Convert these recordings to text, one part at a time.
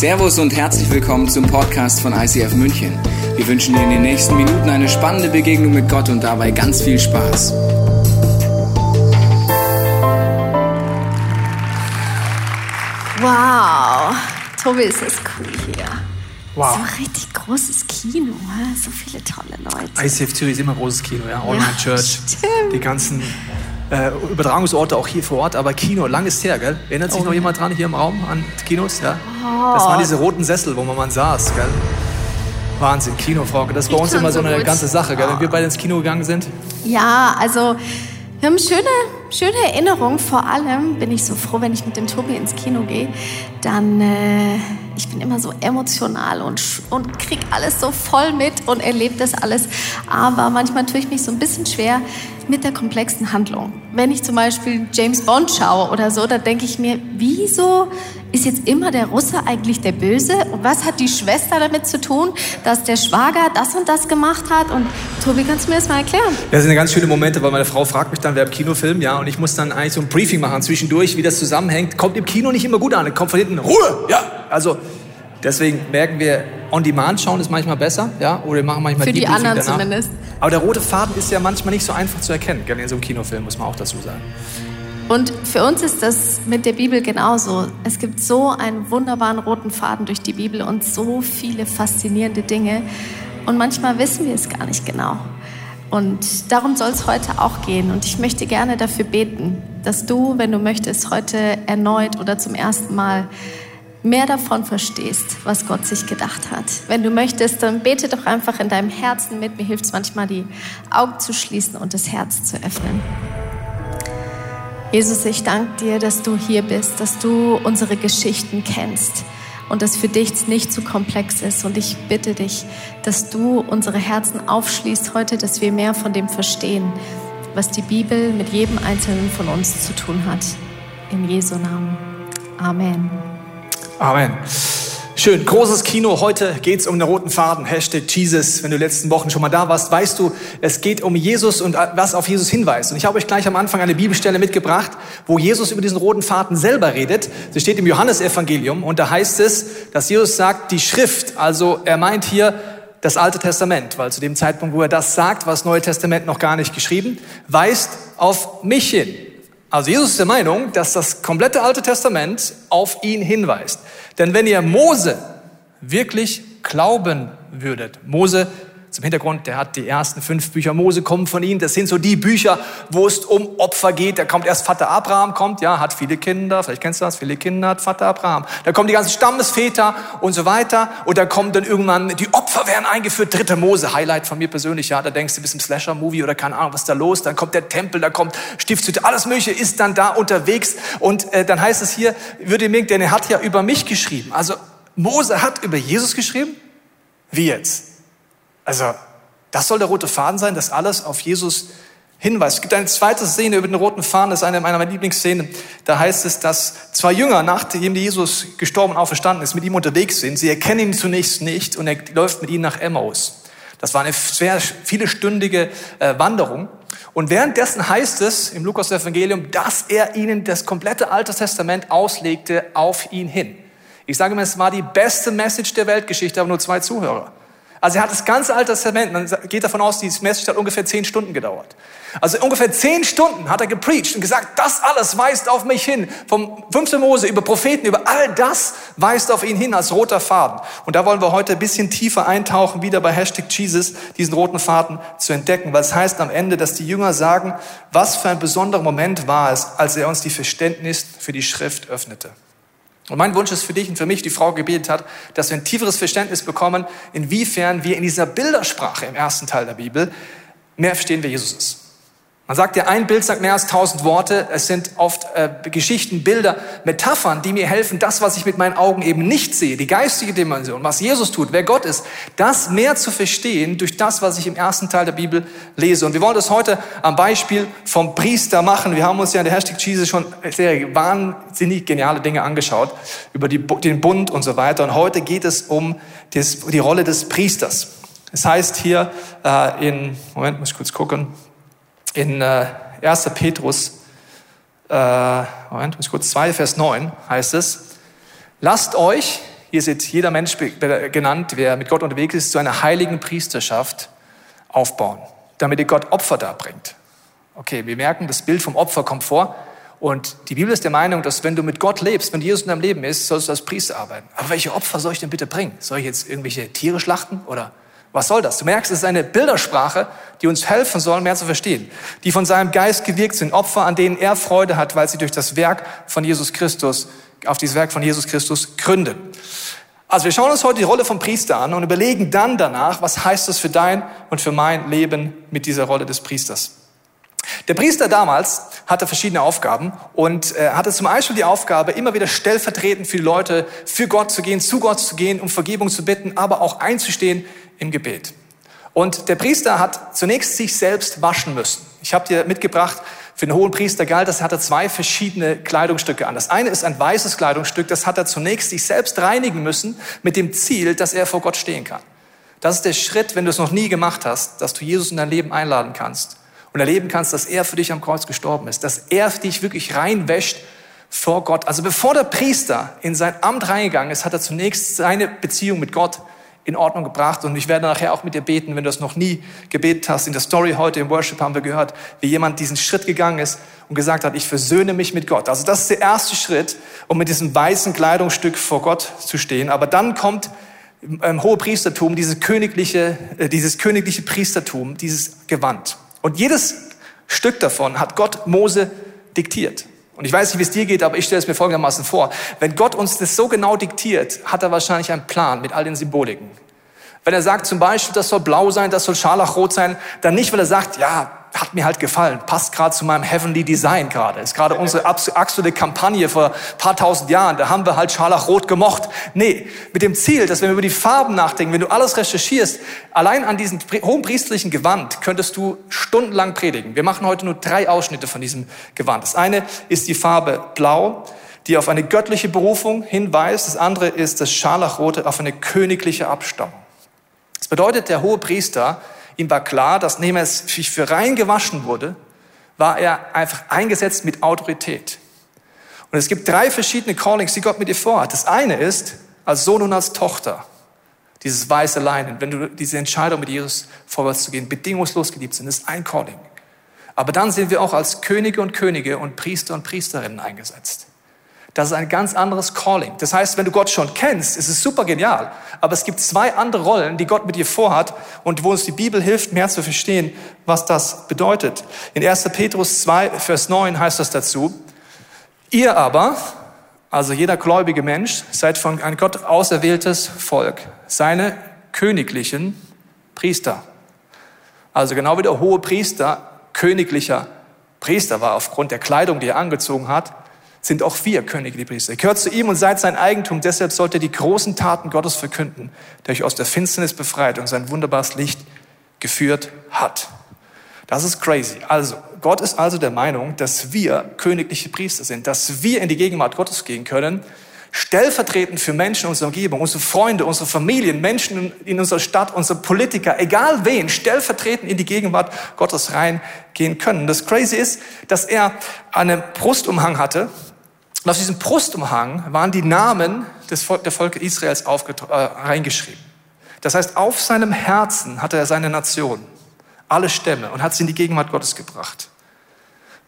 Servus und herzlich willkommen zum Podcast von ICF München. Wir wünschen dir in den nächsten Minuten eine spannende Begegnung mit Gott und dabei ganz viel Spaß. Wow, Tobi, ist das cool hier. Wow. So ein richtig großes Kino, so viele tolle Leute. ICF Zürich ist immer ein großes Kino, ja. Online Ja, Church, stimmt. die ganzen äh, Übertragungsorte auch hier vor Ort, aber Kino, lang ist her, gell? Erinnert sich Oh, noch jemand dran hier im Raum an Kinos? Ja. Das waren diese roten Sessel, wo man mal saß, gell? Wahnsinn, Kinofrauke. Das ist bei uns immer so eine gut. ganze Sache, gell? Wenn wir beide ins Kino gegangen sind. Ja, also wir haben schöne, schöne Erinnerungen. Vor allem bin ich so froh, wenn ich mit dem Tobi ins Kino gehe, dann äh, ich bin immer so emotional und, und krieg alles so voll mit und erlebe das alles. Aber manchmal tue ich mich so ein bisschen schwer mit der komplexen Handlung. Wenn ich zum Beispiel James Bond schaue oder so, dann denke ich mir, wieso ist jetzt immer der Russe eigentlich der Böse? Und was hat die Schwester damit zu tun, dass der Schwager das und das gemacht hat? Und Tobi, kannst du mir das mal erklären? Das sind ganz schöne Momente, weil meine Frau fragt mich dann, wer im Kinofilm, ja, und ich muss dann eigentlich so ein Briefing machen zwischendurch, wie das zusammenhängt. Kommt im Kino nicht immer gut an, kommt von hinten Ruhe, ja. Also deswegen merken wir, on Demand schauen ist manchmal besser, ja, oder wir machen manchmal Für die Debriefing anderen danach. zumindest. Aber der rote Faden ist ja manchmal nicht so einfach zu erkennen, gell, in so einem Kinofilm muss man auch dazu sagen. Und für uns ist das mit der Bibel genauso. Es gibt so einen wunderbaren roten Faden durch die Bibel und so viele faszinierende Dinge. Und manchmal wissen wir es gar nicht genau. Und darum soll es heute auch gehen. Und ich möchte gerne dafür beten, dass du, wenn du möchtest, heute erneut oder zum ersten Mal mehr davon verstehst, was Gott sich gedacht hat. Wenn du möchtest, dann bete doch einfach in deinem Herzen mit. Mir hilft es manchmal, die Augen zu schließen und das Herz zu öffnen. Jesus, ich danke dir, dass du hier bist, dass du unsere Geschichten kennst und dass für dich nicht zu komplex ist. Und ich bitte dich, dass du unsere Herzen aufschließt heute, dass wir mehr von dem verstehen, was die Bibel mit jedem Einzelnen von uns zu tun hat. In Jesu Namen. Amen. Amen. Schön, großes Kino. Heute geht's um den roten Faden. Hashtag Jesus. Wenn du letzten Wochen schon mal da warst, weißt du, es geht um Jesus und was auf Jesus hinweist. Und ich habe euch gleich am Anfang eine Bibelstelle mitgebracht, wo Jesus über diesen roten Faden selber redet. Sie steht im Johannesevangelium und da heißt es, dass Jesus sagt, die Schrift, also er meint hier das Alte Testament, weil zu dem Zeitpunkt, wo er das sagt, war das Neue Testament noch gar nicht geschrieben, weist auf mich hin. Also Jesus ist der Meinung, dass das komplette Alte Testament auf ihn hinweist. Denn wenn ihr Mose wirklich glauben würdet, Mose zum Hintergrund, der hat die ersten fünf Bücher Mose kommen von ihm. Das sind so die Bücher, wo es um Opfer geht. Da kommt erst Vater Abraham, kommt, ja, hat viele Kinder. Vielleicht kennst du das, viele Kinder hat Vater Abraham. Da kommen die ganzen Stammesväter und so weiter. Und da kommt dann irgendwann, die Opfer werden eingeführt. Dritte Mose, Highlight von mir persönlich, ja. Da denkst du, bist im Slasher-Movie oder keine Ahnung, was ist da los. Dann kommt der Tempel, da kommt Stiftshütte, alles Mögliche ist dann da unterwegs. Und äh, dann heißt es hier, würde mir, denn er hat ja über mich geschrieben. Also Mose hat über Jesus geschrieben? Wie jetzt? Also, das soll der rote Faden sein, dass alles auf Jesus hinweist. Es gibt eine zweite Szene über den roten Faden, das ist eine meiner Lieblingsszenen. Da heißt es, dass zwei Jünger, nachdem Jesus gestorben und auferstanden ist, mit ihm unterwegs sind. Sie erkennen ihn zunächst nicht und er läuft mit ihnen nach Emmaus. Das war eine sehr vielestündige äh, Wanderung. Und währenddessen heißt es im Lukas-Evangelium, dass er ihnen das komplette Alte Testament auslegte auf ihn hin. Ich sage mir, es war die beste Message der Weltgeschichte, aber nur zwei Zuhörer. Also er hat das ganze Alte Testament, man geht davon aus, die Message hat ungefähr zehn Stunden gedauert. Also ungefähr zehn Stunden hat er gepreacht und gesagt, das alles weist auf mich hin. Vom 5. Mose über Propheten, über all das weist auf ihn hin als roter Faden. Und da wollen wir heute ein bisschen tiefer eintauchen, wieder bei Hashtag Jesus, diesen roten Faden zu entdecken. Weil es heißt am Ende, dass die Jünger sagen, was für ein besonderer Moment war es, als er uns die Verständnis für die Schrift öffnete. Und mein Wunsch ist für dich und für mich, die Frau gebetet hat, dass wir ein tieferes Verständnis bekommen, inwiefern wir in dieser Bildersprache im ersten Teil der Bibel mehr verstehen, wer Jesus ist. Man sagt ja, ein Bild sagt mehr als tausend Worte. Es sind oft äh, Geschichten, Bilder, Metaphern, die mir helfen, das, was ich mit meinen Augen eben nicht sehe, die geistige Dimension, was Jesus tut, wer Gott ist, das mehr zu verstehen durch das, was ich im ersten Teil der Bibel lese. Und wir wollen das heute am Beispiel vom Priester machen. Wir haben uns ja in der Hashtag Jesus schon sehr wahnsinnig geniale Dinge angeschaut über die, den Bund und so weiter. Und heute geht es um das, die Rolle des Priesters. Es heißt hier äh, in, Moment, muss ich kurz gucken, in äh, 1. Petrus, äh, Moment, muss ich kurz 2, Vers 9 heißt es, lasst euch hier ist jeder Mensch genannt, wer mit Gott unterwegs ist, zu einer heiligen Priesterschaft aufbauen, damit ihr Gott Opfer darbringt. Okay, wir merken, das Bild vom Opfer kommt vor. Und die Bibel ist der Meinung, dass wenn du mit Gott lebst, wenn Jesus in deinem Leben ist, sollst du als Priester arbeiten. Aber welche Opfer soll ich denn bitte bringen? Soll ich jetzt irgendwelche Tiere schlachten oder was soll das? Du merkst, es ist eine Bildersprache, die uns helfen soll, mehr zu verstehen. Die von seinem Geist gewirkt sind. Opfer, an denen er Freude hat, weil sie durch das Werk von Jesus Christus, auf dieses Werk von Jesus Christus gründen. Also wir schauen uns heute die Rolle vom Priester an und überlegen dann danach, was heißt das für dein und für mein Leben mit dieser Rolle des Priesters. Der Priester damals hatte verschiedene Aufgaben und äh, hatte zum Beispiel die Aufgabe, immer wieder stellvertretend für die Leute, für Gott zu gehen, zu Gott zu gehen, um Vergebung zu bitten, aber auch einzustehen im Gebet. Und der Priester hat zunächst sich selbst waschen müssen. Ich habe dir mitgebracht, für den hohen Priester galt, das hat er zwei verschiedene Kleidungsstücke an. Das eine ist ein weißes Kleidungsstück, das hat er zunächst sich selbst reinigen müssen, mit dem Ziel, dass er vor Gott stehen kann. Das ist der Schritt, wenn du es noch nie gemacht hast, dass du Jesus in dein Leben einladen kannst und erleben kannst, dass er für dich am Kreuz gestorben ist, dass er dich wirklich reinwäscht vor Gott. Also bevor der Priester in sein Amt reingegangen ist, hat er zunächst seine Beziehung mit Gott in Ordnung gebracht. Und ich werde nachher auch mit dir beten, wenn du das noch nie gebetet hast. In der Story heute im Worship haben wir gehört, wie jemand diesen Schritt gegangen ist und gesagt hat, ich versöhne mich mit Gott. Also das ist der erste Schritt, um mit diesem weißen Kleidungsstück vor Gott zu stehen. Aber dann kommt im hohe Priestertum dieses königliche, äh, dieses königliche Priestertum, dieses Gewand. Und jedes Stück davon hat Gott Mose diktiert. Und ich weiß nicht, wie es dir geht, aber ich stelle es mir folgendermaßen vor. Wenn Gott uns das so genau diktiert, hat er wahrscheinlich einen Plan mit all den Symboliken. Wenn er sagt zum Beispiel, das soll blau sein, das soll scharlachrot sein, dann nicht, weil er sagt, ja, hat mir halt gefallen, passt gerade zu meinem Heavenly Design gerade. Ist gerade unsere aktuelle Kampagne vor paar tausend Jahren, da haben wir halt Scharlachrot gemocht. Nee, mit dem Ziel, dass wenn wir über die Farben nachdenken, wenn du alles recherchierst, allein an diesem hohen priestlichen Gewand könntest du stundenlang predigen. Wir machen heute nur drei Ausschnitte von diesem Gewand. Das eine ist die Farbe Blau, die auf eine göttliche Berufung hinweist. Das andere ist das Scharlachrote auf eine königliche Abstammung. Das bedeutet, der hohe Priester Ihm war klar, dass nachdem er sich für rein gewaschen wurde, war er einfach eingesetzt mit Autorität. Und es gibt drei verschiedene Callings, die Gott mit dir vorhat. Das eine ist, als Sohn und als Tochter, dieses weiße Leinen, wenn du diese Entscheidung mit Jesus vorwärts zu gehen, bedingungslos geliebt sind, ist ein Calling. Aber dann sind wir auch als Könige und Könige und Priester und Priesterinnen eingesetzt. Das ist ein ganz anderes Calling. Das heißt, wenn du Gott schon kennst, ist es super genial. Aber es gibt zwei andere Rollen, die Gott mit dir vorhat und wo uns die Bibel hilft, mehr zu verstehen, was das bedeutet. In 1. Petrus 2, Vers 9 heißt das dazu, ihr aber, also jeder gläubige Mensch, seid von ein Gott auserwähltes Volk, seine königlichen Priester. Also genau wie der hohe Priester königlicher Priester war aufgrund der Kleidung, die er angezogen hat, sind auch wir Könige, die Priester. Gehört zu ihm und seid sein Eigentum. Deshalb sollt ihr die großen Taten Gottes verkünden, der euch aus der Finsternis befreit und sein wunderbares Licht geführt hat. Das ist crazy. Also, Gott ist also der Meinung, dass wir königliche Priester sind, dass wir in die Gegenwart Gottes gehen können, stellvertretend für Menschen in unserer Umgebung, unsere Freunde, unsere Familien, Menschen in unserer Stadt, unsere Politiker, egal wen, stellvertretend in die Gegenwart Gottes reingehen können. Das crazy ist, dass er einen Brustumhang hatte, und auf diesem Brustumhang waren die Namen des Volk, der Volke Israels äh, reingeschrieben. Das heißt, auf seinem Herzen hatte er seine Nation, alle Stämme und hat sie in die Gegenwart Gottes gebracht.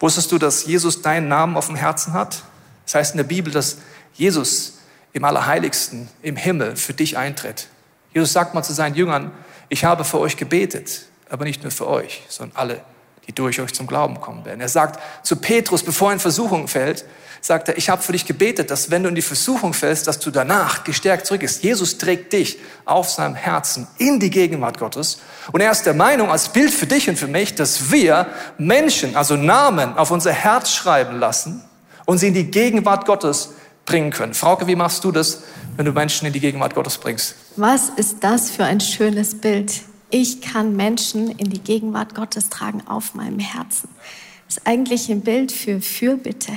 Wusstest du, dass Jesus deinen Namen auf dem Herzen hat? Das heißt in der Bibel, dass Jesus im Allerheiligsten, im Himmel für dich eintritt. Jesus sagt mal zu seinen Jüngern, ich habe für euch gebetet, aber nicht nur für euch, sondern alle, die durch euch zum Glauben kommen werden. Er sagt zu Petrus, bevor er in Versuchung fällt, sagt er, ich habe für dich gebetet, dass wenn du in die Versuchung fällst, dass du danach gestärkt zurückgehst. Jesus trägt dich auf seinem Herzen in die Gegenwart Gottes. Und er ist der Meinung, als Bild für dich und für mich, dass wir Menschen, also Namen, auf unser Herz schreiben lassen und sie in die Gegenwart Gottes bringen können. Frauke, wie machst du das, wenn du Menschen in die Gegenwart Gottes bringst? Was ist das für ein schönes Bild? Ich kann Menschen in die Gegenwart Gottes tragen auf meinem Herzen. Das ist eigentlich ein Bild für Fürbitte.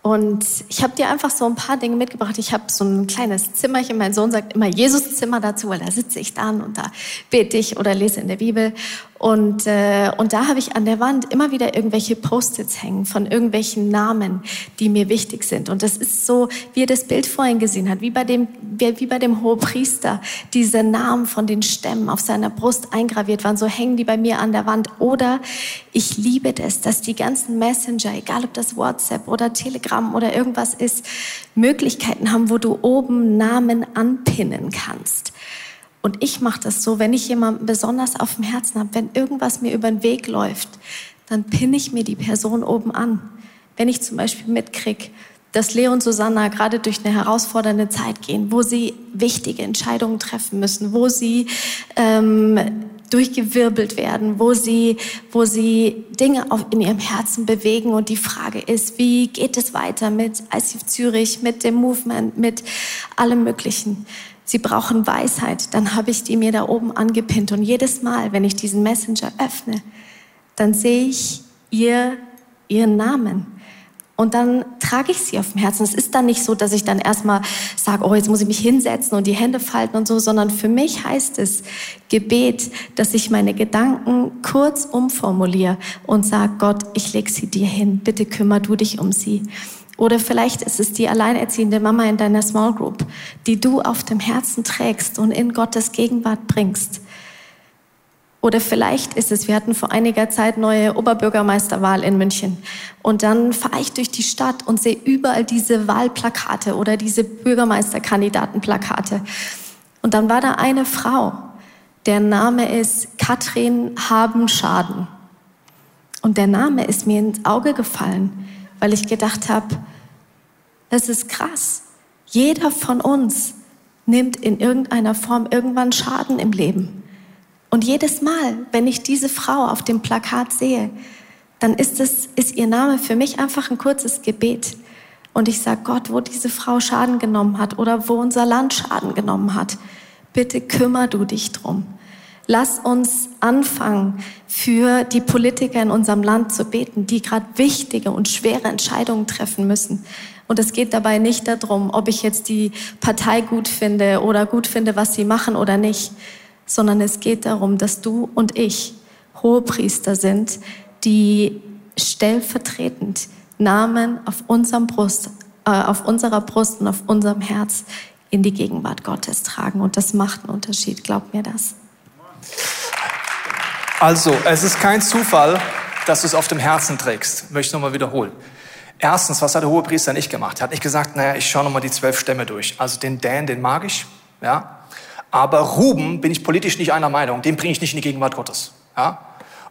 Und ich habe dir einfach so ein paar Dinge mitgebracht. Ich habe so ein kleines Zimmerchen. Mein Sohn sagt immer Jesus-Zimmer dazu, weil da sitze ich dann und da bete ich oder lese in der Bibel. Und, äh, und da habe ich an der Wand immer wieder irgendwelche Post-its hängen von irgendwelchen Namen, die mir wichtig sind. Und das ist so, wie ihr das Bild vorhin gesehen habt, wie bei dem, wie bei dem Hohepriester. Diese Namen von den Stämmen auf seiner Brust eingraviert waren, so hängen die bei mir an der Wand. Oder ich liebe das, dass die ganzen Messenger, egal ob das WhatsApp oder Telegram oder irgendwas ist, Möglichkeiten haben, wo du oben Namen anpinnen kannst. Und ich mache das so, wenn ich jemanden besonders auf dem Herzen habe, wenn irgendwas mir über den Weg läuft, dann pinne ich mir die Person oben an. Wenn ich zum Beispiel mitkriege, dass Leo und Susanna gerade durch eine herausfordernde Zeit gehen, wo sie wichtige Entscheidungen treffen müssen, wo sie ähm, durchgewirbelt werden, wo sie, wo sie Dinge auf, in ihrem Herzen bewegen. Und die Frage ist, wie geht es weiter mit ICF Zürich, mit dem Movement, mit allem Möglichen? Sie brauchen Weisheit. Dann habe ich die mir da oben angepinnt. Und jedes Mal, wenn ich diesen Messenger öffne, dann sehe ich ihr, ihren Namen. Und dann trage ich sie auf dem Herzen. Es ist dann nicht so, dass ich dann erstmal sage, oh, jetzt muss ich mich hinsetzen und die Hände falten und so, sondern für mich heißt es Gebet, dass ich meine Gedanken kurz umformuliere und sage, Gott, ich lege sie dir hin. Bitte kümmer du dich um sie. Oder vielleicht ist es die alleinerziehende Mama in deiner Small Group, die du auf dem Herzen trägst und in Gottes Gegenwart bringst. Oder vielleicht ist es, wir hatten vor einiger Zeit neue Oberbürgermeisterwahl in München. Und dann fahre ich durch die Stadt und sehe überall diese Wahlplakate oder diese Bürgermeisterkandidatenplakate. Und dann war da eine Frau, der Name ist Katrin Habenschaden. Und der Name ist mir ins Auge gefallen weil ich gedacht habe, das ist krass. Jeder von uns nimmt in irgendeiner Form irgendwann Schaden im Leben. Und jedes Mal, wenn ich diese Frau auf dem Plakat sehe, dann ist, es, ist ihr Name für mich einfach ein kurzes Gebet. Und ich sage Gott, wo diese Frau Schaden genommen hat oder wo unser Land Schaden genommen hat, bitte kümmer du dich drum. Lass uns anfangen, für die Politiker in unserem Land zu beten, die gerade wichtige und schwere Entscheidungen treffen müssen. Und es geht dabei nicht darum, ob ich jetzt die Partei gut finde oder gut finde, was sie machen oder nicht, sondern es geht darum, dass du und ich Hohepriester sind, die stellvertretend Namen auf unserem Brust, äh, auf unserer Brust und auf unserem Herz in die Gegenwart Gottes tragen. Und das macht einen Unterschied, glaub mir das. Also, es ist kein Zufall, dass du es auf dem Herzen trägst. Möchte ich nochmal wiederholen. Erstens, was hat der Hohepriester nicht gemacht? Er hat nicht gesagt, naja, ich schaue nochmal die zwölf Stämme durch. Also den Dan, den mag ich, ja. Aber Ruben bin ich politisch nicht einer Meinung. Den bringe ich nicht in die Gegenwart Gottes, ja.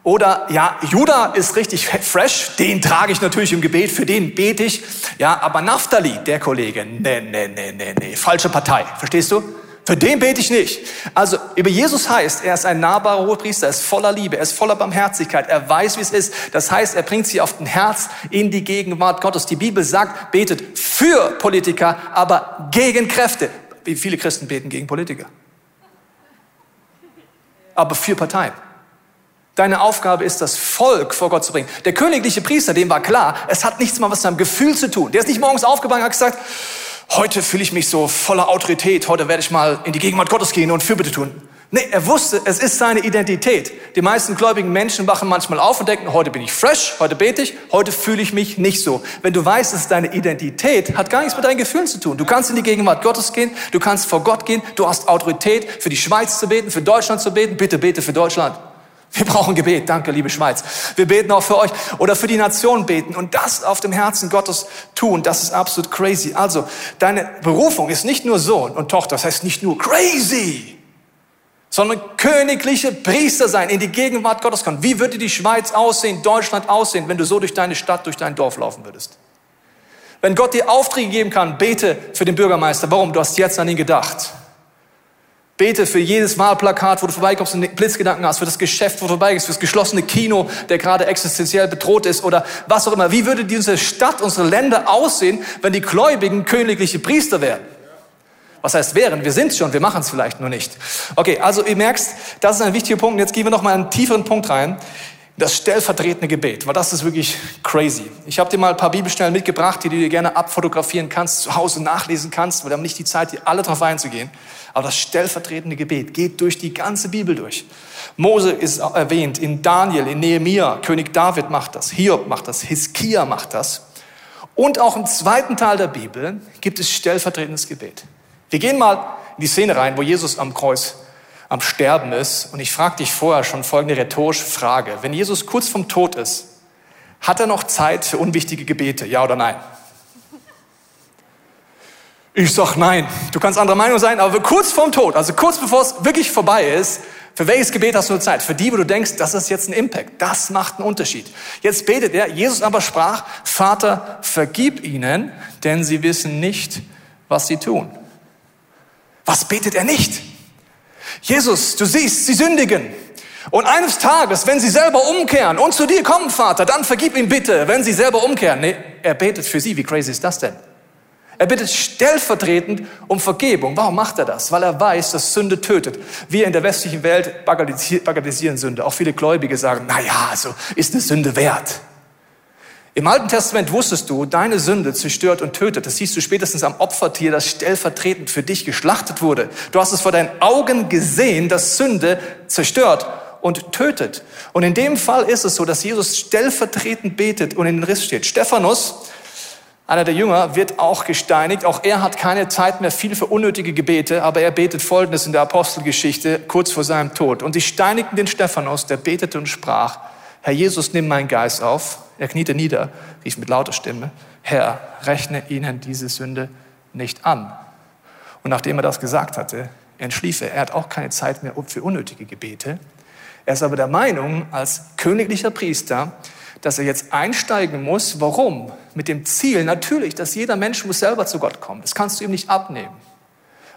Oder, ja, Judah ist richtig fresh, den trage ich natürlich im Gebet, für den bete ich. Ja, aber Naphtali, der Kollege, nee, nee, nee, nee, nee, falsche Partei. Verstehst du? Für den bete ich nicht. Also über Jesus heißt, er ist ein nahbarer Hohepriester, er ist voller Liebe, er ist voller Barmherzigkeit, er weiß, wie es ist. Das heißt, er bringt sie auf den Herz in die Gegenwart Gottes. Die Bibel sagt, betet für Politiker, aber gegen Kräfte. Wie viele Christen beten gegen Politiker? Aber für Parteien. Deine Aufgabe ist, das Volk vor Gott zu bringen. Der königliche Priester, dem war klar, es hat nichts mal was mit seinem Gefühl zu tun. Der ist nicht morgens aufgewacht und hat gesagt, heute fühle ich mich so voller Autorität, heute werde ich mal in die Gegenwart Gottes gehen und Fürbitte tun. Nee, er wusste, es ist seine Identität. Die meisten gläubigen Menschen wachen manchmal auf und denken, heute bin ich fresh, heute bete ich, heute fühle ich mich nicht so. Wenn du weißt, es ist deine Identität, hat gar nichts mit deinen Gefühlen zu tun. Du kannst in die Gegenwart Gottes gehen, du kannst vor Gott gehen, du hast Autorität, für die Schweiz zu beten, für Deutschland zu beten. Bitte bete für Deutschland. Wir brauchen Gebet. Danke, liebe Schweiz. Wir beten auch für euch oder für die Nation beten und das auf dem Herzen Gottes tun. Das ist absolut crazy. Also, deine Berufung ist nicht nur Sohn und Tochter. Das heißt nicht nur crazy, sondern königliche Priester sein, in die Gegenwart Gottes kommen. Wie würde die Schweiz aussehen, Deutschland aussehen, wenn du so durch deine Stadt, durch dein Dorf laufen würdest? Wenn Gott dir Aufträge geben kann, bete für den Bürgermeister. Warum? Du hast jetzt an ihn gedacht. Bete für jedes Wahlplakat, wo du vorbeikommst und Blitzgedanken hast, für das Geschäft, wo du vorbeigehst, für das geschlossene Kino, der gerade existenziell bedroht ist oder was auch immer. Wie würde diese Stadt, unsere Länder aussehen, wenn die Gläubigen königliche Priester wären? Was heißt wären? Wir sind schon, wir machen es vielleicht nur nicht. Okay, also ihr merkst, das ist ein wichtiger Punkt. Jetzt gehen wir noch mal einen tieferen Punkt rein. das stellvertretende Gebet, weil das ist wirklich crazy. Ich habe dir mal ein paar Bibelstellen mitgebracht, die du dir gerne abfotografieren kannst, zu Hause nachlesen kannst, weil wir haben nicht die Zeit, hier alle drauf einzugehen. Aber das stellvertretende Gebet geht durch die ganze Bibel durch. Mose ist erwähnt, in Daniel, in Nehemia, König David macht das, Hiob macht das, Hiskia macht das. Und auch im zweiten Teil der Bibel gibt es stellvertretendes Gebet. Wir gehen mal in die Szene rein, wo Jesus am Kreuz am Sterben ist. Und ich frage dich vorher schon folgende rhetorische Frage. Wenn Jesus kurz vom Tod ist, hat er noch Zeit für unwichtige Gebete? Ja oder nein? Ich sag nein. Du kannst anderer Meinung sein, aber kurz vorm Tod, also kurz bevor es wirklich vorbei ist, für welches Gebet hast du Zeit? Für die, wo du denkst, das ist jetzt ein Impact. Das macht einen Unterschied. Jetzt betet er. Jesus aber sprach, Vater, vergib ihnen, denn sie wissen nicht, was sie tun. Was betet er nicht? Jesus, du siehst, sie sündigen. Und eines Tages, wenn sie selber umkehren und zu dir kommen, Vater, dann vergib ihnen bitte, wenn sie selber umkehren. Nee, er betet für sie. Wie crazy ist das denn? Er bittet stellvertretend um Vergebung. Warum macht er das? Weil er weiß, dass Sünde tötet. Wir in der westlichen Welt bagatellisieren Sünde. Auch viele Gläubige sagen, na ja, also ist eine Sünde wert. Im Alten Testament wusstest du, deine Sünde zerstört und tötet. Das siehst du spätestens am Opfertier, das stellvertretend für dich geschlachtet wurde. Du hast es vor deinen Augen gesehen, dass Sünde zerstört und tötet. Und in dem Fall ist es so, dass Jesus stellvertretend betet und in den Riss steht. Stephanus, einer der Jünger, wird auch gesteinigt. Auch er hat keine Zeit mehr viel für unnötige Gebete, aber er betet Folgendes in der Apostelgeschichte kurz vor seinem Tod. Und sie steinigten den Stephanus, der betete und sprach, Herr Jesus, nimm meinen Geist auf. Er kniete nieder, rief mit lauter Stimme, Herr, rechne ihnen diese Sünde nicht an. Und nachdem er das gesagt hatte, entschlief er. Er hat auch keine Zeit mehr für unnötige Gebete. Er ist aber der Meinung, als königlicher Priester, dass er jetzt einsteigen muss. Warum? Mit dem Ziel natürlich, dass jeder Mensch muss selber zu Gott kommen. Das kannst du ihm nicht abnehmen.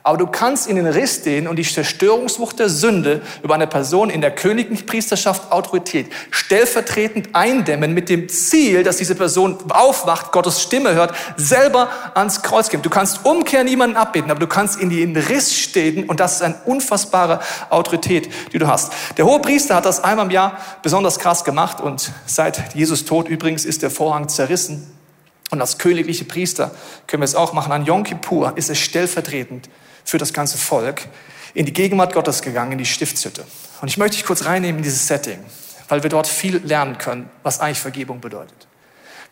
Aber du kannst in den Riss stehen und die Zerstörungswucht der Sünde über eine Person in der königlichen Priesterschaft Autorität stellvertretend eindämmen mit dem Ziel, dass diese Person aufwacht, Gottes Stimme hört, selber ans Kreuz gehen. Du kannst umkehren, niemanden abbeten, aber du kannst in den Riss stehen und das ist eine unfassbare Autorität, die du hast. Der hohe Priester hat das einmal im Jahr besonders krass gemacht und seit Jesus Tod übrigens ist der Vorhang zerrissen. Und als königliche Priester können wir es auch machen. An Yom Kippur ist es stellvertretend für das ganze Volk in die Gegenwart Gottes gegangen, in die Stiftshütte. Und ich möchte dich kurz reinnehmen in dieses Setting, weil wir dort viel lernen können, was eigentlich Vergebung bedeutet.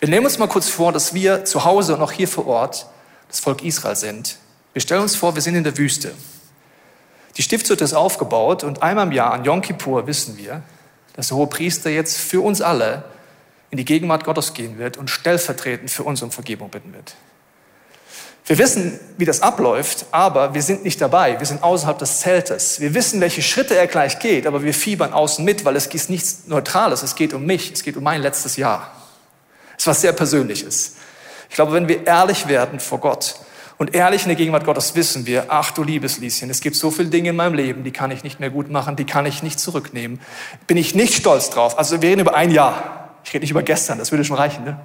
Wir nehmen uns mal kurz vor, dass wir zu Hause und auch hier vor Ort das Volk Israel sind. Wir stellen uns vor, wir sind in der Wüste. Die Stiftshütte ist aufgebaut und einmal im Jahr an Yom Kippur wissen wir, dass der hohe Priester jetzt für uns alle in die Gegenwart Gottes gehen wird und stellvertretend für uns um Vergebung bitten wird. Wir wissen, wie das abläuft, aber wir sind nicht dabei. Wir sind außerhalb des Zeltes. Wir wissen, welche Schritte er gleich geht, aber wir fiebern außen mit, weil es ist nichts Neutrales. Es geht um mich. Es geht um mein letztes Jahr. Es ist was sehr Persönliches. Ich glaube, wenn wir ehrlich werden vor Gott und ehrlich in der Gegenwart Gottes wissen wir, ach du liebes Lieschen, es gibt so viele Dinge in meinem Leben, die kann ich nicht mehr gut machen, die kann ich nicht zurücknehmen. Bin ich nicht stolz drauf. Also wir reden über ein Jahr. Ich rede nicht über gestern, das würde schon reichen, ne?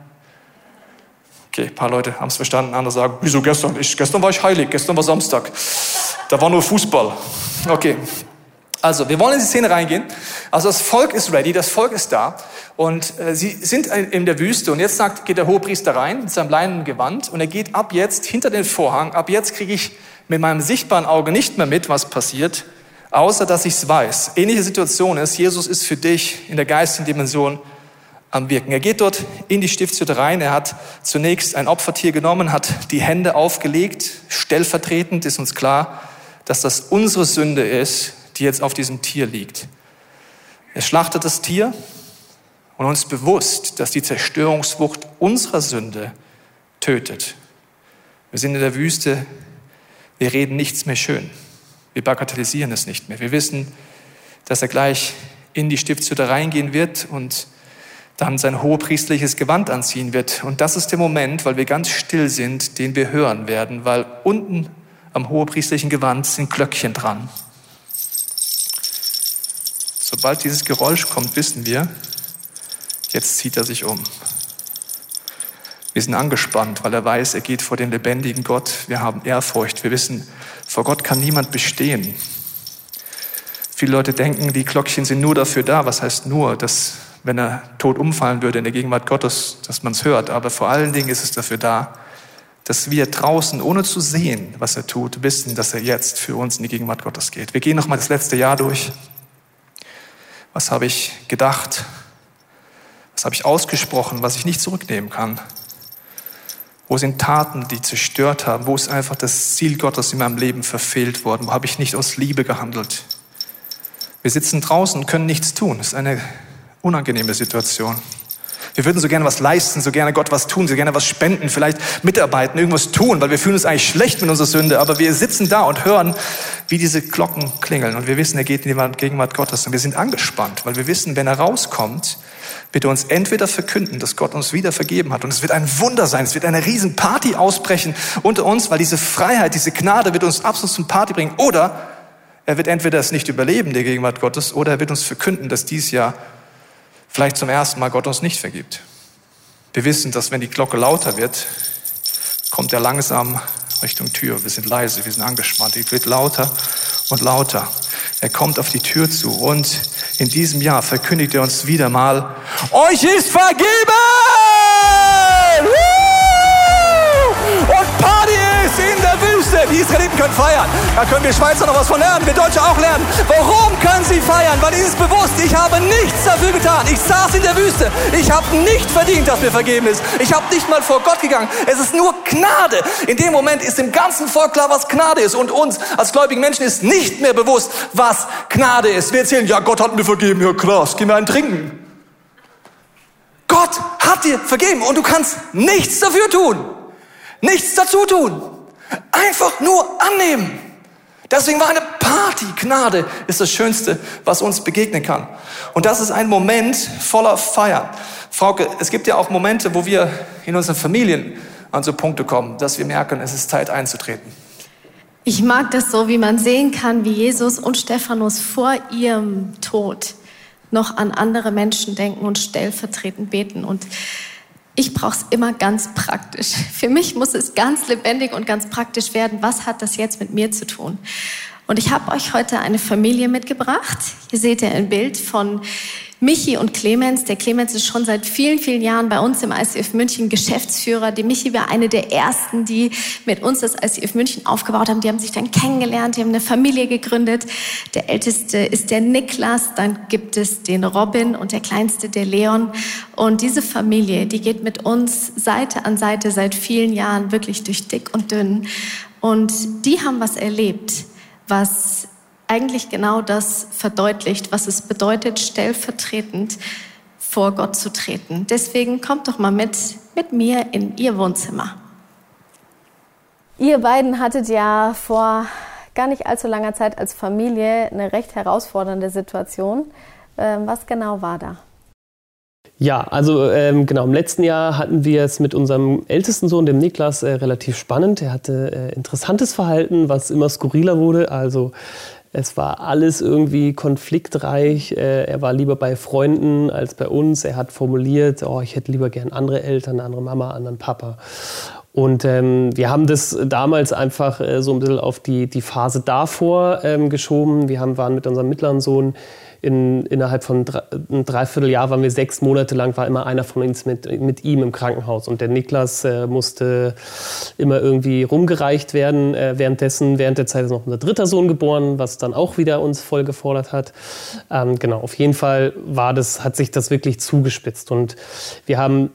Okay, ein paar Leute haben es verstanden, andere sagen, wieso gestern? Ich, gestern war ich heilig, gestern war Samstag. Da war nur Fußball. Okay. Also, wir wollen in die Szene reingehen. Also, das Volk ist ready, das Volk ist da. Und äh, sie sind in der Wüste. Und jetzt sagt, geht der Hohepriester rein mit seinem leinenen Gewand. Und er geht ab jetzt hinter den Vorhang. Ab jetzt kriege ich mit meinem sichtbaren Auge nicht mehr mit, was passiert, außer dass ich es weiß. Ähnliche Situation ist, Jesus ist für dich in der geistigen Dimension am Wirken. Er geht dort in die Stiftshütte rein. Er hat zunächst ein Opfertier genommen, hat die Hände aufgelegt. Stellvertretend ist uns klar, dass das unsere Sünde ist, die jetzt auf diesem Tier liegt. Er schlachtet das Tier und uns bewusst, dass die Zerstörungswucht unserer Sünde tötet. Wir sind in der Wüste, wir reden nichts mehr schön. Wir bagatellisieren es nicht mehr. Wir wissen, dass er gleich in die Stiftshütte reingehen wird und dann sein hohepriestliches Gewand anziehen wird. Und das ist der Moment, weil wir ganz still sind, den wir hören werden, weil unten am hohepriestlichen Gewand sind Glöckchen dran. Sobald dieses Geräusch kommt, wissen wir, jetzt zieht er sich um. Wir sind angespannt, weil er weiß, er geht vor den lebendigen Gott. Wir haben Ehrfurcht. Wir wissen, vor Gott kann niemand bestehen. Viele Leute denken, die Glöckchen sind nur dafür da. Was heißt nur? Dass wenn er tot umfallen würde in der Gegenwart Gottes, dass man es hört. Aber vor allen Dingen ist es dafür da, dass wir draußen, ohne zu sehen, was er tut, wissen, dass er jetzt für uns in die Gegenwart Gottes geht. Wir gehen nochmal das letzte Jahr durch. Was habe ich gedacht? Was habe ich ausgesprochen, was ich nicht zurücknehmen kann? Wo sind Taten, die zerstört haben? Wo ist einfach das Ziel Gottes in meinem Leben verfehlt worden? Wo habe ich nicht aus Liebe gehandelt? Wir sitzen draußen und können nichts tun. Das ist eine unangenehme Situation. Wir würden so gerne was leisten, so gerne Gott was tun, so gerne was spenden, vielleicht mitarbeiten, irgendwas tun, weil wir fühlen uns eigentlich schlecht mit unserer Sünde. Aber wir sitzen da und hören, wie diese Glocken klingeln. Und wir wissen, er geht in die Gegenwart Gottes. Und wir sind angespannt, weil wir wissen, wenn er rauskommt, wird er uns entweder verkünden, dass Gott uns wieder vergeben hat. Und es wird ein Wunder sein. Es wird eine Riesenparty ausbrechen unter uns, weil diese Freiheit, diese Gnade wird uns absolut zum Party bringen. Oder er wird entweder es nicht überleben, der Gegenwart Gottes, oder er wird uns verkünden, dass dies Jahr vielleicht zum ersten Mal Gott uns nicht vergibt. Wir wissen, dass wenn die Glocke lauter wird, kommt er langsam Richtung Tür. Wir sind leise, wir sind angespannt. Die wird lauter und lauter. Er kommt auf die Tür zu und in diesem Jahr verkündigt er uns wieder mal, euch ist vergeben! Wüste. Die Israeliten können feiern. Da können wir Schweizer noch was von lernen, wir Deutsche auch lernen. Warum können sie feiern? Weil ihnen ist bewusst, ich habe nichts dafür getan. Ich saß in der Wüste. Ich habe nicht verdient, dass mir vergeben ist. Ich habe nicht mal vor Gott gegangen. Es ist nur Gnade. In dem Moment ist dem ganzen Volk klar, was Gnade ist. Und uns als gläubigen Menschen ist nicht mehr bewusst, was Gnade ist. Wir erzählen, ja, Gott hat mir vergeben. Ja, krass, gehen wir einen trinken. Gott hat dir vergeben und du kannst nichts dafür tun. Nichts dazu tun. Einfach nur annehmen. Deswegen war eine Party. Gnade ist das Schönste, was uns begegnen kann. Und das ist ein Moment voller Feier. Frauke, es gibt ja auch Momente, wo wir in unseren Familien an so Punkte kommen, dass wir merken, es ist Zeit einzutreten. Ich mag das so, wie man sehen kann, wie Jesus und Stephanus vor ihrem Tod noch an andere Menschen denken und stellvertretend beten. Und ich brauche es immer ganz praktisch. Für mich muss es ganz lebendig und ganz praktisch werden. Was hat das jetzt mit mir zu tun? Und ich habe euch heute eine Familie mitgebracht. Hier seht ihr ein Bild von Michi und Clemens. Der Clemens ist schon seit vielen, vielen Jahren bei uns im ICF München Geschäftsführer. Die Michi war eine der ersten, die mit uns das ICF München aufgebaut haben. Die haben sich dann kennengelernt, die haben eine Familie gegründet. Der älteste ist der Niklas, dann gibt es den Robin und der kleinste der Leon. Und diese Familie, die geht mit uns Seite an Seite seit vielen Jahren wirklich durch dick und dünn. Und die haben was erlebt, was eigentlich genau das verdeutlicht, was es bedeutet, stellvertretend vor Gott zu treten. Deswegen kommt doch mal mit, mit mir in Ihr Wohnzimmer. Ihr beiden hattet ja vor gar nicht allzu langer Zeit als Familie eine recht herausfordernde Situation. Ähm, was genau war da? Ja, also ähm, genau, im letzten Jahr hatten wir es mit unserem ältesten Sohn, dem Niklas, äh, relativ spannend. Er hatte äh, interessantes Verhalten, was immer skurriler wurde. Also es war alles irgendwie konfliktreich. Äh, er war lieber bei Freunden als bei uns. Er hat formuliert, oh, ich hätte lieber gern andere Eltern, eine andere Mama, einen anderen Papa. Und ähm, wir haben das damals einfach äh, so ein bisschen auf die, die Phase davor ähm, geschoben. Wir haben, waren mit unserem mittleren Sohn in, innerhalb von drei, ein Dreivierteljahr waren wir sechs Monate lang, war immer einer von uns mit, mit ihm im Krankenhaus. Und der Niklas äh, musste immer irgendwie rumgereicht werden. Äh, währenddessen, während der Zeit ist noch unser dritter Sohn geboren, was dann auch wieder uns voll gefordert hat. Ähm, genau, auf jeden Fall war das, hat sich das wirklich zugespitzt. Und wir haben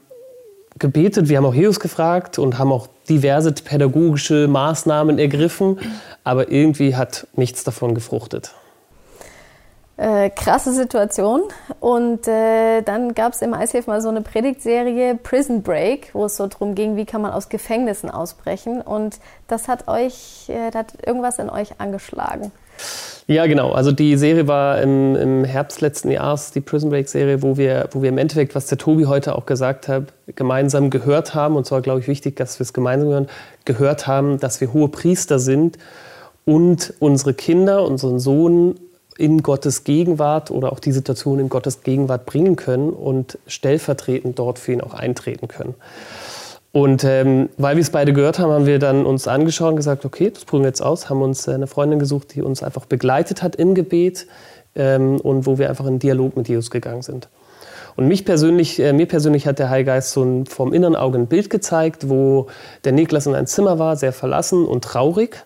gebetet, wir haben auch Jesus gefragt und haben auch diverse pädagogische Maßnahmen ergriffen, aber irgendwie hat nichts davon gefruchtet. Äh, krasse Situation. Und äh, dann gab es im ICF mal so eine Predigtserie Prison Break, wo es so darum ging, wie kann man aus Gefängnissen ausbrechen. Und das hat euch, äh, das hat irgendwas in euch angeschlagen. Ja, genau. Also die Serie war im, im Herbst letzten Jahres, die Prison Break Serie, wo wir, wo wir im Endeffekt, was der Tobi heute auch gesagt hat, gemeinsam gehört haben, und zwar glaube ich wichtig, dass wir es gemeinsam hören, gehört haben, dass wir hohe Priester sind und unsere Kinder, unseren Sohn in Gottes Gegenwart oder auch die Situation in Gottes Gegenwart bringen können und stellvertretend dort für ihn auch eintreten können. Und ähm, weil wir es beide gehört haben, haben wir dann uns angeschaut und gesagt, okay, das probieren wir jetzt aus, haben uns eine Freundin gesucht, die uns einfach begleitet hat im Gebet ähm, und wo wir einfach in Dialog mit Jesus gegangen sind. Und mich persönlich, äh, mir persönlich hat der Heilgeist so ein, vom inneren Auge ein Bild gezeigt, wo der Niklas in einem Zimmer war, sehr verlassen und traurig.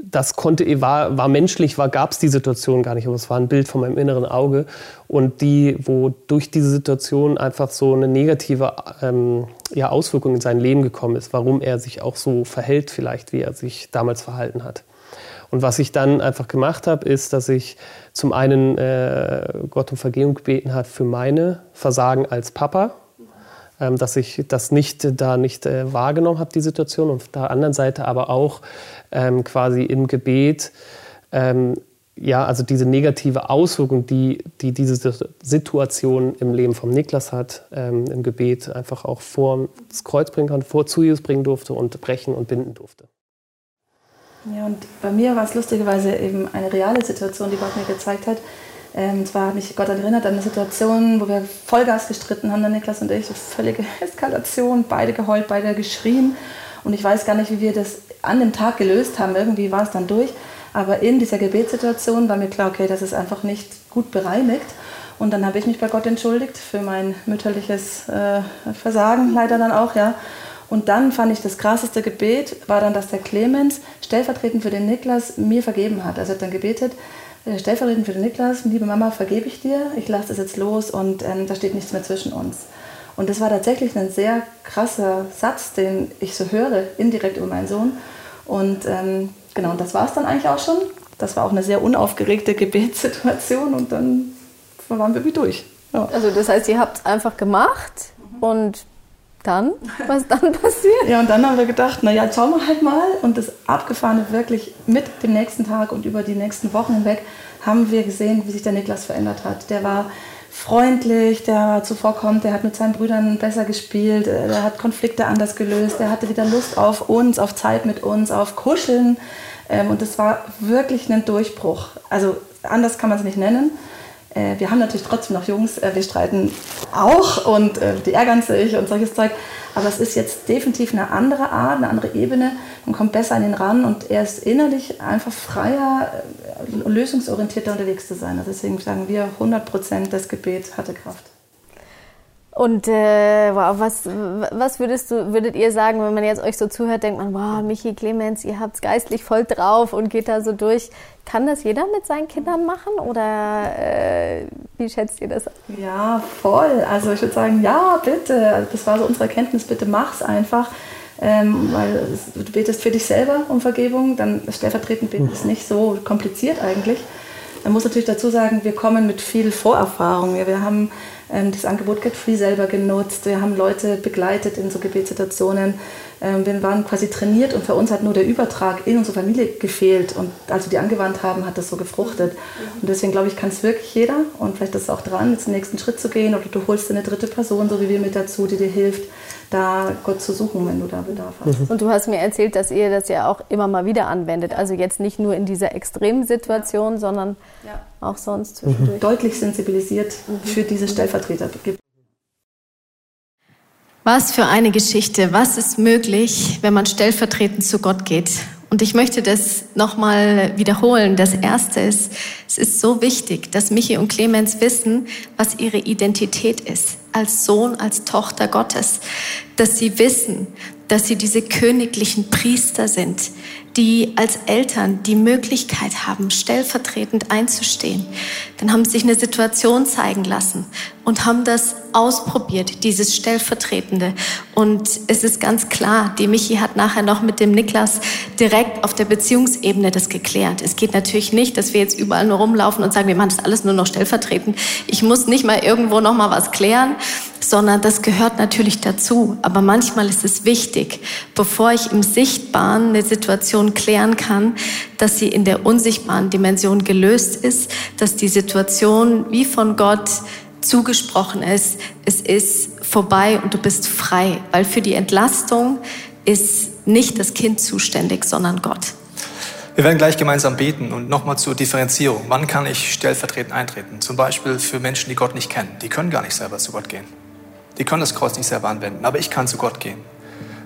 Das konnte, war, war menschlich, war, gab es die Situation gar nicht, aber es war ein Bild von meinem inneren Auge. Und die, wo durch diese Situation einfach so eine negative ähm, ja, Auswirkung in sein Leben gekommen ist, warum er sich auch so verhält, vielleicht, wie er sich damals verhalten hat. Und was ich dann einfach gemacht habe, ist, dass ich zum einen äh, Gott um Vergebung gebeten habe für meine Versagen als Papa, dass ich das nicht da nicht äh, wahrgenommen habe, die Situation. Und auf der anderen Seite aber auch ähm, quasi im Gebet ähm, ja, also diese negative Auswirkung, die, die diese Situation im Leben von Niklas hat, ähm, im Gebet einfach auch vor das Kreuz bringen kann, vor zu Jesus bringen durfte und brechen und binden durfte. Ja, und bei mir war es lustigerweise eben eine reale Situation, die Gott mir gezeigt hat. Ähm, zwar hat mich Gott erinnert an eine Situation, wo wir Vollgas gestritten haben, der Niklas und ich, so völlige Eskalation, beide geheult, beide geschrien. Und ich weiß gar nicht, wie wir das an dem Tag gelöst haben. Irgendwie war es dann durch. Aber in dieser Gebetssituation war mir klar, okay, das ist einfach nicht gut bereinigt. Und dann habe ich mich bei Gott entschuldigt für mein mütterliches äh, Versagen, leider dann auch, ja. Und dann fand ich das krasseste Gebet, war dann, dass der Clemens stellvertretend für den Niklas mir vergeben hat. Also er hat dann gebetet, stellvertretend für den Niklas, liebe Mama, vergebe ich dir, ich lasse das jetzt los und ähm, da steht nichts mehr zwischen uns. Und das war tatsächlich ein sehr krasser Satz, den ich so höre, indirekt über meinen Sohn. Und ähm, genau, und das war es dann eigentlich auch schon. Das war auch eine sehr unaufgeregte Gebetssituation und dann waren wir wie durch. Ja. Also das heißt, ihr habt es einfach gemacht und dann? Was dann passiert? ja, und dann haben wir gedacht, naja, jetzt schauen wir halt mal. Und das Abgefahrene wirklich mit dem nächsten Tag und über die nächsten Wochen hinweg haben wir gesehen, wie sich der Niklas verändert hat. Der war freundlich, der war zuvorkommt, der hat mit seinen Brüdern besser gespielt, äh, der hat Konflikte anders gelöst, der hatte wieder Lust auf uns, auf Zeit mit uns, auf Kuscheln. Ähm, und das war wirklich ein Durchbruch. Also anders kann man es nicht nennen. Äh, wir haben natürlich trotzdem noch Jungs, äh, wir streiten auch und äh, die ärgern sich und solches Zeug. Aber es ist jetzt definitiv eine andere Art, eine andere Ebene. Man kommt besser an ihn ran und er ist innerlich einfach freier, lösungsorientierter unterwegs zu sein. Also deswegen sagen wir, 100 Prozent das Gebet hatte Kraft. Und äh, wow, was, was würdest du, würdet ihr sagen, wenn man jetzt euch so zuhört, denkt man, wow, Michi Clemens, ihr habt es geistlich voll drauf und geht da so durch. Kann das jeder mit seinen Kindern machen oder äh, wie schätzt ihr das? Ja, voll. Also ich würde sagen, ja, bitte. Also das war so unsere Erkenntnis, bitte mach's einfach. Ähm, weil du betest für dich selber um Vergebung, dann stellvertretend beten ist nicht so kompliziert eigentlich. Man muss natürlich dazu sagen, wir kommen mit viel Vorerfahrung. Wir haben das Angebot Get Free selber genutzt. Wir haben Leute begleitet in so Gebetssituationen. Ähm, wir waren quasi trainiert und für uns hat nur der Übertrag in unsere Familie gefehlt. Und als wir die angewandt haben, hat das so gefruchtet. Und deswegen glaube ich, kann es wirklich jeder. Und vielleicht ist es auch dran, jetzt den nächsten Schritt zu gehen. Oder du holst dir eine dritte Person, so wie wir mit dazu, die dir hilft, da Gott zu suchen, wenn du da Bedarf hast. Mhm. Und du hast mir erzählt, dass ihr das ja auch immer mal wieder anwendet. Also jetzt nicht nur in dieser extremen Situation, sondern ja. auch sonst zwischendurch. Deutlich sensibilisiert mhm. für diese Stellvertreter gibt. Was für eine Geschichte. Was ist möglich, wenn man stellvertretend zu Gott geht? Und ich möchte das nochmal wiederholen. Das erste ist, es ist so wichtig, dass Michi und Clemens wissen, was ihre Identität ist. Als Sohn, als Tochter Gottes. Dass sie wissen, dass sie diese königlichen Priester sind, die als Eltern die Möglichkeit haben, stellvertretend einzustehen. Dann haben sie sich eine Situation zeigen lassen und haben das ausprobiert, dieses Stellvertretende. Und es ist ganz klar, die Michi hat nachher noch mit dem Niklas direkt auf der Beziehungsebene das geklärt. Es geht natürlich nicht, dass wir jetzt überall nur rumlaufen und sagen, wir machen das alles nur noch stellvertretend. Ich muss nicht mal irgendwo noch mal was klären, sondern das gehört natürlich dazu. Aber manchmal ist es wichtig, bevor ich im Sichtbaren eine Situation klären kann, dass sie in der unsichtbaren Dimension gelöst ist, dass die Situation wie von Gott zugesprochen ist, es ist vorbei und du bist frei, weil für die Entlastung ist nicht das Kind zuständig, sondern Gott. Wir werden gleich gemeinsam beten und nochmal zur Differenzierung. Wann kann ich stellvertretend eintreten? Zum Beispiel für Menschen, die Gott nicht kennen. Die können gar nicht selber zu Gott gehen. Die können das Kreuz nicht selber anwenden, aber ich kann zu Gott gehen.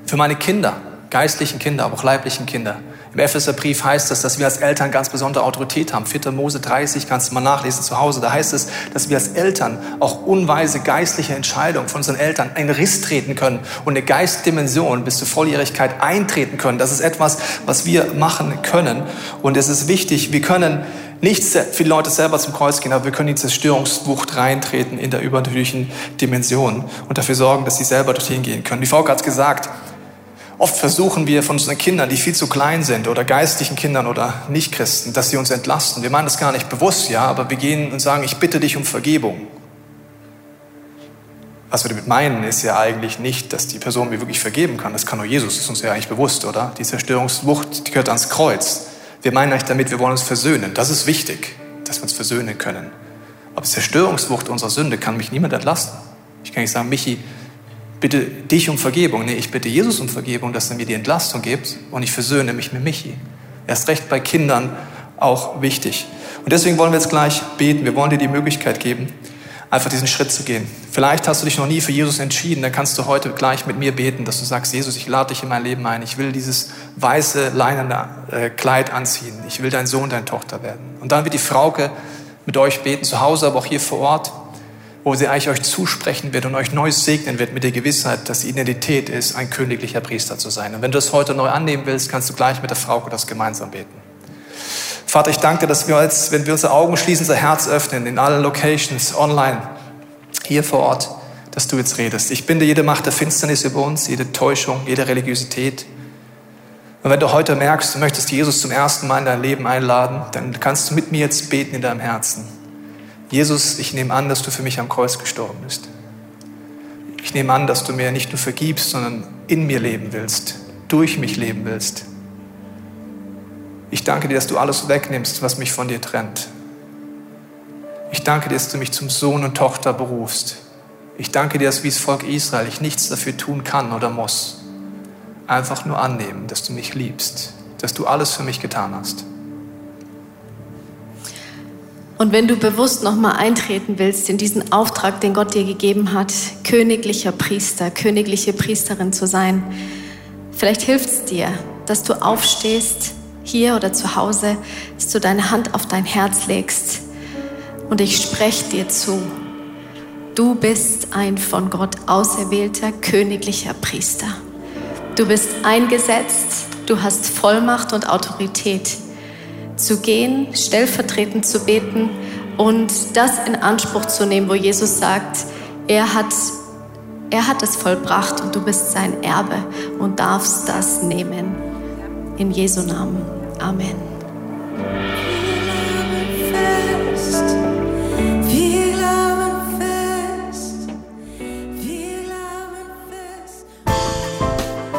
Für meine Kinder, geistlichen Kinder, aber auch leiblichen Kinder. Im Epheserbrief heißt es, dass wir als Eltern ganz besondere Autorität haben. 4. Mose 30 kannst du mal nachlesen zu Hause. Da heißt es, dass wir als Eltern auch unweise geistliche Entscheidungen von unseren Eltern einen Riss treten können und eine Geistdimension bis zur Volljährigkeit eintreten können. Das ist etwas, was wir machen können. Und es ist wichtig, wir können nicht viele Leute selber zum Kreuz gehen, aber wir können in die Zerstörungswucht reintreten in der übernatürlichen Dimension und dafür sorgen, dass sie selber dorthin gehen können. Die Frau hat es gesagt, Oft versuchen wir von unseren Kindern, die viel zu klein sind, oder geistlichen Kindern oder Nichtchristen, dass sie uns entlasten. Wir meinen das gar nicht bewusst, ja, aber wir gehen und sagen, ich bitte dich um Vergebung. Was wir damit meinen, ist ja eigentlich nicht, dass die Person mir wirklich vergeben kann. Das kann nur Jesus, das ist uns ja eigentlich bewusst, oder? Die Zerstörungswucht, die gehört ans Kreuz. Wir meinen eigentlich damit, wir wollen uns versöhnen. Das ist wichtig, dass wir uns versöhnen können. Aber Zerstörungswucht unserer Sünde kann mich niemand entlasten. Ich kann nicht sagen, Michi, bitte dich um Vergebung. Nee, ich bitte Jesus um Vergebung, dass er mir die Entlastung gibt und ich versöhne mich mit Michi. Erst recht bei Kindern auch wichtig. Und deswegen wollen wir jetzt gleich beten. Wir wollen dir die Möglichkeit geben, einfach diesen Schritt zu gehen. Vielleicht hast du dich noch nie für Jesus entschieden, dann kannst du heute gleich mit mir beten, dass du sagst, Jesus, ich lade dich in mein Leben ein. Ich will dieses weiße, leinende äh, Kleid anziehen. Ich will dein Sohn, deine Tochter werden. Und dann wird die Frauke mit euch beten, zu Hause, aber auch hier vor Ort wo sie eigentlich euch zusprechen wird und euch neu segnen wird mit der Gewissheit, dass die Identität ist, ein königlicher Priester zu sein. Und wenn du das heute neu annehmen willst, kannst du gleich mit der Frau das gemeinsam beten. Vater, ich danke dir, dass wir jetzt, wenn wir unsere Augen schließen, unser Herz öffnen, in allen Locations, online, hier vor Ort, dass du jetzt redest. Ich binde jede Macht der Finsternis über uns, jede Täuschung, jede Religiosität. Und wenn du heute merkst, du möchtest Jesus zum ersten Mal in dein Leben einladen, dann kannst du mit mir jetzt beten in deinem Herzen. Jesus, ich nehme an, dass du für mich am Kreuz gestorben bist. Ich nehme an, dass du mir nicht nur vergibst, sondern in mir leben willst, durch mich leben willst. Ich danke dir, dass du alles wegnimmst, was mich von dir trennt. Ich danke dir, dass du mich zum Sohn und Tochter berufst. Ich danke dir, dass wie das Volk Israel ich nichts dafür tun kann oder muss. Einfach nur annehmen, dass du mich liebst, dass du alles für mich getan hast. Und wenn du bewusst nochmal eintreten willst in diesen Auftrag, den Gott dir gegeben hat, königlicher Priester, königliche Priesterin zu sein, vielleicht hilft es dir, dass du aufstehst, hier oder zu Hause, dass du deine Hand auf dein Herz legst und ich spreche dir zu. Du bist ein von Gott auserwählter königlicher Priester. Du bist eingesetzt, du hast Vollmacht und Autorität zu gehen, stellvertretend zu beten und das in Anspruch zu nehmen, wo Jesus sagt, er hat, er hat es vollbracht und du bist sein Erbe und darfst das nehmen. In Jesu Namen. Amen.